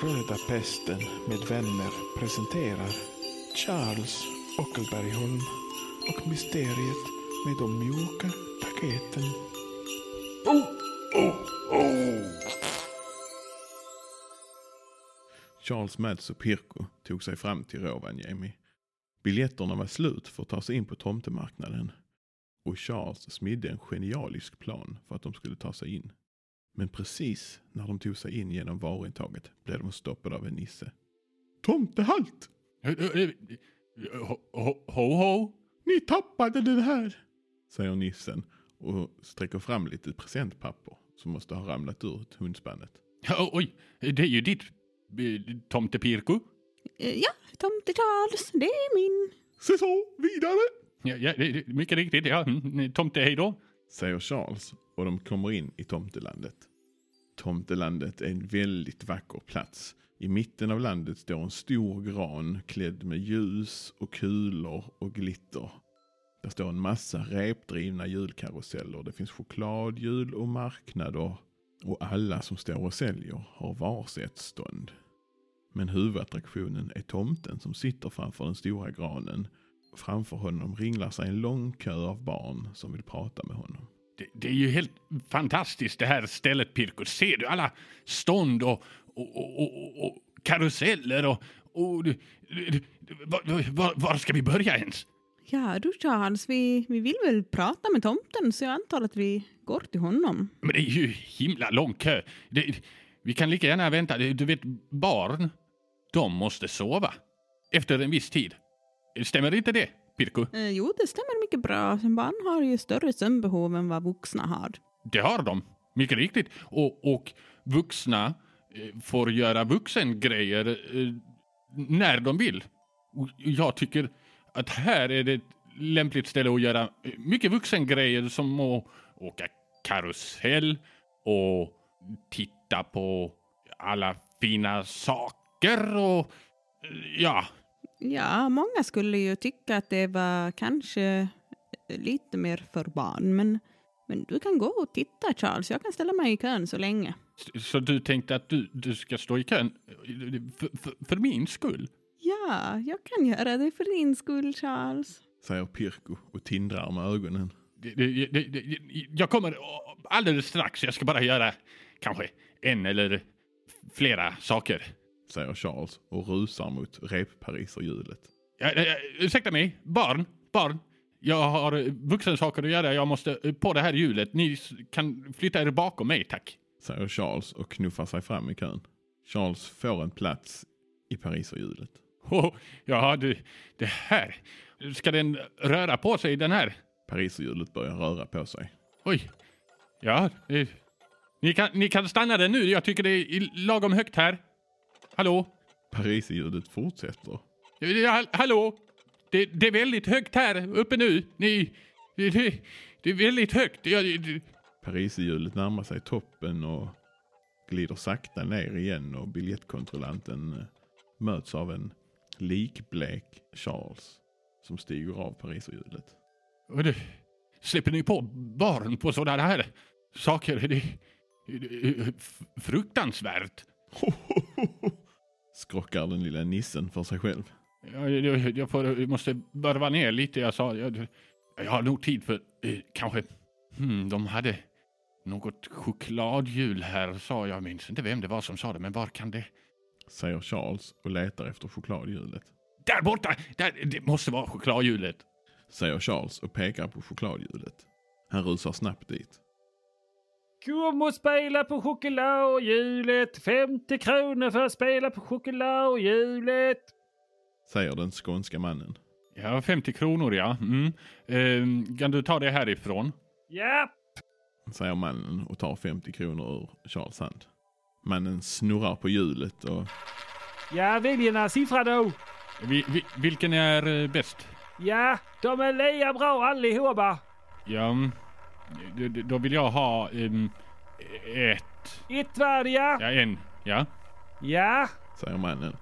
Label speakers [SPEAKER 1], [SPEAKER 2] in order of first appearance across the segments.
[SPEAKER 1] skördar pesten med vänner presenterar Charles Ockelbergholm och Mysteriet med de mjuka paketen.
[SPEAKER 2] Oh, oh, oh.
[SPEAKER 3] Charles, Mads och Pirko tog sig fram till Rovaniemi. Biljetterna var slut för att ta sig in på tomtemarknaden och Charles smidde en genialisk plan för att de skulle ta sig in. Men precis när de tog sig in genom varuintaget blev de stoppade av en nisse. Tomtehalt!
[SPEAKER 2] Ho, ho, ho.
[SPEAKER 3] Ni tappade den här! Säger nissen och sträcker fram lite presentpapper som måste ha ramlat ur hundspannet.
[SPEAKER 2] Ja, Oj, det är ju ditt eh, tomtepirko.
[SPEAKER 4] Eh, Ja, tomte Charles, det är min.
[SPEAKER 3] Se så, vidare!
[SPEAKER 2] Ja, ja, mycket riktigt. Ja, mm, tomte, hej då.
[SPEAKER 3] Säger Charles och de kommer in i tomtelandet. Tomtelandet är en väldigt vacker plats. I mitten av landet står en stor gran klädd med ljus och kulor och glitter. Där står en massa repdrivna julkaruseller. Det finns chokladhjul och marknader. Och alla som står och säljer har varsitt stånd. Men huvudattraktionen är tomten som sitter framför den stora granen. Framför honom ringlar sig en lång kö av barn som vill prata med honom.
[SPEAKER 2] Det, det är ju helt fantastiskt det här stället Pirko. Ser du alla stånd och, och, och, och, karuseller och... var, var, var ska vi börja ens?
[SPEAKER 4] Ja du Charles, vi, vi vill väl prata med tomten så jag antar att vi går till honom.
[SPEAKER 2] Men det är ju himla lång kö. Det, vi kan lika gärna vänta. Du vet, barn, de måste sova. Efter en viss tid. Stämmer inte det, Pirko?
[SPEAKER 4] Eh, jo, det stämmer mycket bra. Barn har ju större sömnbehov än vad vuxna har.
[SPEAKER 2] Det har de, mycket riktigt. Och, och vuxna eh, får göra vuxengrejer eh, när de vill. Och jag tycker att här är det ett lämpligt ställe att göra eh, mycket vuxengrejer som att åka karusell och titta på alla fina saker och eh, ja,
[SPEAKER 4] Ja, många skulle ju tycka att det var kanske eh, lite mer för barn, men, men du kan gå och titta Charles. Jag kan ställa mig i kön så länge.
[SPEAKER 2] så du tänkte att du, du ska stå i kön för, för, för min skull?
[SPEAKER 4] Ja, jag kan göra det för din skull Charles.
[SPEAKER 3] Säger Pirko och tindrar med ögonen.
[SPEAKER 2] Jag kommer alldeles strax. Jag ska bara göra kanske en eller flera saker.
[SPEAKER 3] Säger Charles och rusar mot reppariserhjulet.
[SPEAKER 2] Ja, ja, ursäkta mig, barn, barn. Jag har vuxensaker att göra. Jag måste på det här hjulet. Ni kan flytta er bakom mig, tack.
[SPEAKER 3] Säger Charles och knuffar sig fram i kön. Charles får en plats i pariserhjulet.
[SPEAKER 2] Oh, ja, det, det här. Ska den röra på sig, den här?
[SPEAKER 3] Pariserhjulet börjar röra på sig.
[SPEAKER 2] Oj. Ja, eh, ni, kan, ni kan stanna den nu. Jag tycker det är lagom högt här. Hallå?
[SPEAKER 3] Pariserhjulet fortsätter.
[SPEAKER 2] Ja, hallå? Det, det är väldigt högt här uppe nu. Ni, det, det, det är väldigt högt. Ja, det, det,
[SPEAKER 3] Pariserhjulet närmar sig toppen och glider sakta ner igen och biljettkontrollanten eh, möts av en likblek Charles som stiger av pariserhjulet.
[SPEAKER 2] släpper ni på barn på sådana här saker? Det, är f- fruktansvärt.
[SPEAKER 3] Skrockar den lilla nissen för sig själv.
[SPEAKER 2] Jag, jag, jag, får, jag måste varva ner lite. Jag sa, jag, jag har nog tid för eh, kanske, hmm, de hade något chokladhjul här sa jag. minns inte vem det var som sa det, men var kan det?
[SPEAKER 3] Säger Charles och letar efter chokladhjulet.
[SPEAKER 2] Där borta! Där, det måste vara chokladhjulet.
[SPEAKER 3] Säger Charles och pekar på chokladhjulet. Han rusar snabbt dit.
[SPEAKER 5] Kom och spela på chokladhjulet! 50 kronor för att spela på chokladhjulet!
[SPEAKER 3] Säger den skånska mannen.
[SPEAKER 2] Ja, 50 kronor ja. Mm. Ehm, kan du ta det härifrån?
[SPEAKER 5] Ja!
[SPEAKER 3] Säger mannen och tar 50 kronor ur Charles hand. Mannen snurrar på hjulet och
[SPEAKER 5] Ja, välj en siffra då!
[SPEAKER 2] Vi, vi, vilken är eh, bäst?
[SPEAKER 5] Ja, de är lika bra allihopa!
[SPEAKER 2] Ja, mm, då vill jag ha ehm, ett.
[SPEAKER 5] Ett varje!
[SPEAKER 2] Ja, en. Ja.
[SPEAKER 5] Ja,
[SPEAKER 3] säger mannen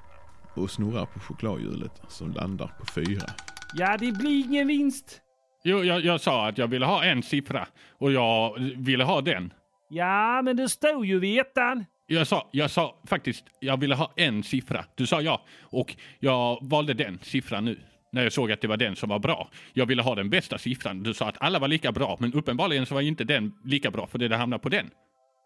[SPEAKER 3] och snurrar på chokladhjulet som landar på fyra.
[SPEAKER 5] ja det blir ingen vinst.
[SPEAKER 2] Jo, jag, jag sa att jag ville ha en siffra och jag ville ha den.
[SPEAKER 5] Ja, men det står ju vid ettan.
[SPEAKER 2] Jag sa, jag sa faktiskt, jag ville ha en siffra. Du sa ja. Och jag valde den siffran nu. När jag såg att det var den som var bra. Jag ville ha den bästa siffran. Du sa att alla var lika bra. Men uppenbarligen så var inte den lika bra för det hamnade på den.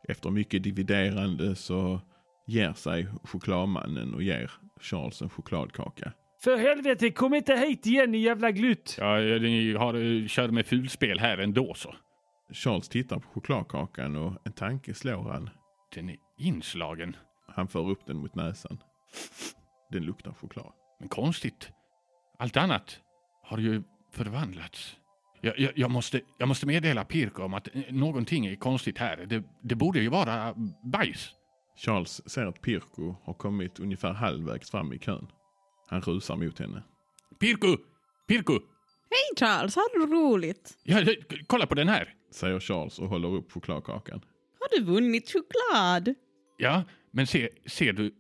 [SPEAKER 3] Efter mycket dividerande så ger sig chokladmannen och ger Charles en chokladkaka.
[SPEAKER 5] För helvete, kom inte hit igen ni jävla glutt!
[SPEAKER 2] Ja, ni har, eh, kör med fulspel här ändå så.
[SPEAKER 3] Charles tittar på chokladkakan och en tanke slår han.
[SPEAKER 2] Den är inslagen.
[SPEAKER 3] Han för upp den mot näsan. Den luktar choklad.
[SPEAKER 2] Men konstigt. Allt annat har ju förvandlats. Jag, jag, jag, måste, jag måste meddela Pirko om att eh, någonting är konstigt här. Det, det borde ju vara bajs.
[SPEAKER 3] Charles ser att Pirko har kommit ungefär halvvägs fram i kön. Han rusar mot henne.
[SPEAKER 2] Pirko! Pirko!
[SPEAKER 4] Hej Charles, har du roligt?
[SPEAKER 2] Ja, kolla på den här.
[SPEAKER 3] Säger Charles och håller upp chokladkakan.
[SPEAKER 4] Har du vunnit choklad?
[SPEAKER 2] Ja, men se, ser du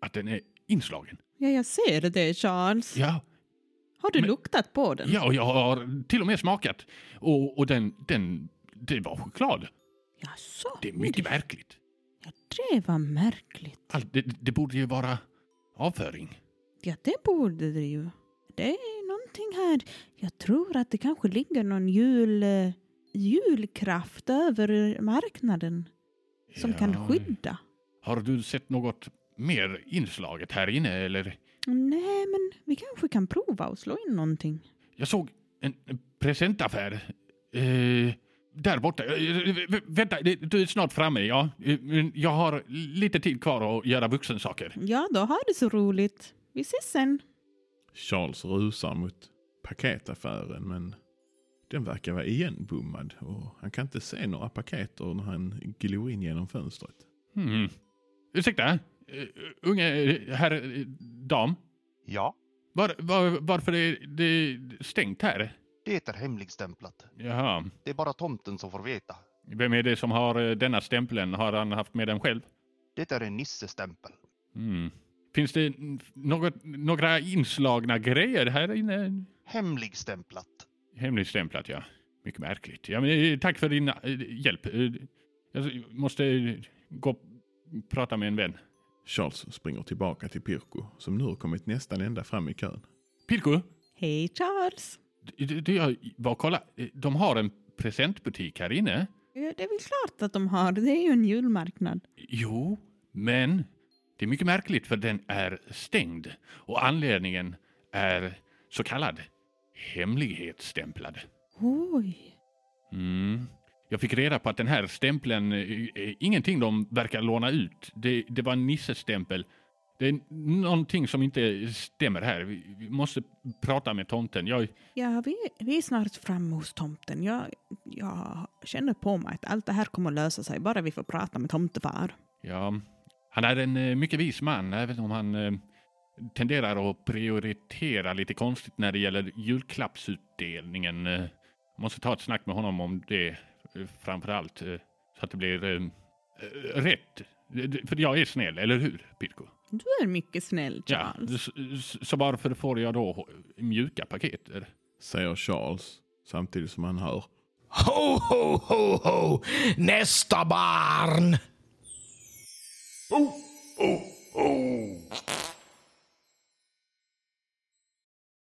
[SPEAKER 2] att den är inslagen?
[SPEAKER 4] Ja, jag ser det Charles.
[SPEAKER 2] Ja,
[SPEAKER 4] Har du
[SPEAKER 2] Men-
[SPEAKER 4] luktat på den?
[SPEAKER 2] ja och jag har till och med smakat. Och, och den, den, det var choklad.
[SPEAKER 4] Jaså?
[SPEAKER 2] Det är mycket märkligt.
[SPEAKER 4] Ja, det var märkligt.
[SPEAKER 2] Allt, det, det borde ju vara avföring.
[SPEAKER 4] Ja, det borde det ju. Det är någonting här. Jag tror att det kanske ligger någon jul, julkraft över marknaden som
[SPEAKER 2] Ja.
[SPEAKER 4] kan skydda.
[SPEAKER 2] Har du sett något mer inslaget här inne eller?
[SPEAKER 4] Nej, men vi kanske kan prova att slå in någonting.
[SPEAKER 2] Jag såg en, en presentaffär. Eh, där borta. Eh, vä- vänta, det- du är snart framme. Ja. Eh, Jag har lite tid kvar att göra vuxensaker.
[SPEAKER 4] Ja, då har det så roligt. Vi ses sen.
[SPEAKER 3] Charles rusar mot paketaffären men den verkar vara igenbommad och han kan inte se några paketer när han glor in genom fönstret.
[SPEAKER 2] Hmm. Ursäkta? Uh, unge eh, herr eh, dam?
[SPEAKER 6] Ja,
[SPEAKER 2] Var, var, varför är det stängt här?
[SPEAKER 6] det är hemligstämplat.
[SPEAKER 2] Jaha.
[SPEAKER 6] Det är bara tomten som får veta.
[SPEAKER 2] Vem är det som har eh, denna stämpeln? Har han haft med den själv?
[SPEAKER 6] Det är en nissestämpel.
[SPEAKER 2] Mm. Finns det något, några inslagna grejer här inne?
[SPEAKER 6] Hemligstämplat.
[SPEAKER 2] Hemligstämplat, ja. Mycket märkligt. Ja, men, eh, tack för din eh, hjälp. Eh, Jag måste eh, gå och prata med en vän.
[SPEAKER 3] Charles springer tillbaka till Pirko som nu har kommit nästan ända fram i kön.
[SPEAKER 2] Pirko,
[SPEAKER 4] Hej Charles.
[SPEAKER 2] du, du, jag var och kolla. De har en presentbutik här inne.
[SPEAKER 4] Ja, det är väl klart att de har. Det är ju en julmarknad.
[SPEAKER 2] Jo, men det är mycket märkligt för den är stängd och anledningen är så kallad hemlighetsstämplad.
[SPEAKER 4] Oj.
[SPEAKER 2] Mm. Jag fick reda på att den här stämpeln eh, är ingenting de verkar låna ut. Det, det var en nissestämpel. Det är någonting som inte stämmer här. Vi, måste prata med tomten. Jag,
[SPEAKER 4] Ja, vi, vi är snart framme hos tomten. Jag, jag känner på mig att allt det här kommer att lösa sig bara vi får prata med tomtefar.
[SPEAKER 2] ja, han är en eh, mycket vis man, även om han eh, tenderar att prioritera lite konstigt när det gäller julklappsutdelningen. Eh, jag måste ta ett snack med honom om det eh, framför allt. Eh, så att det blir eh, eh, rätt. För jag är snäll, eller hur, Pirko?
[SPEAKER 4] Du är mycket snäll,
[SPEAKER 2] Ja,
[SPEAKER 4] Charles.
[SPEAKER 2] s- så varför får jag då mjuka paketer?
[SPEAKER 3] Säger Charles samtidigt som han hör.
[SPEAKER 7] Ho, ho, ho, ho! Nästa barn!
[SPEAKER 8] Oh, oh, oh.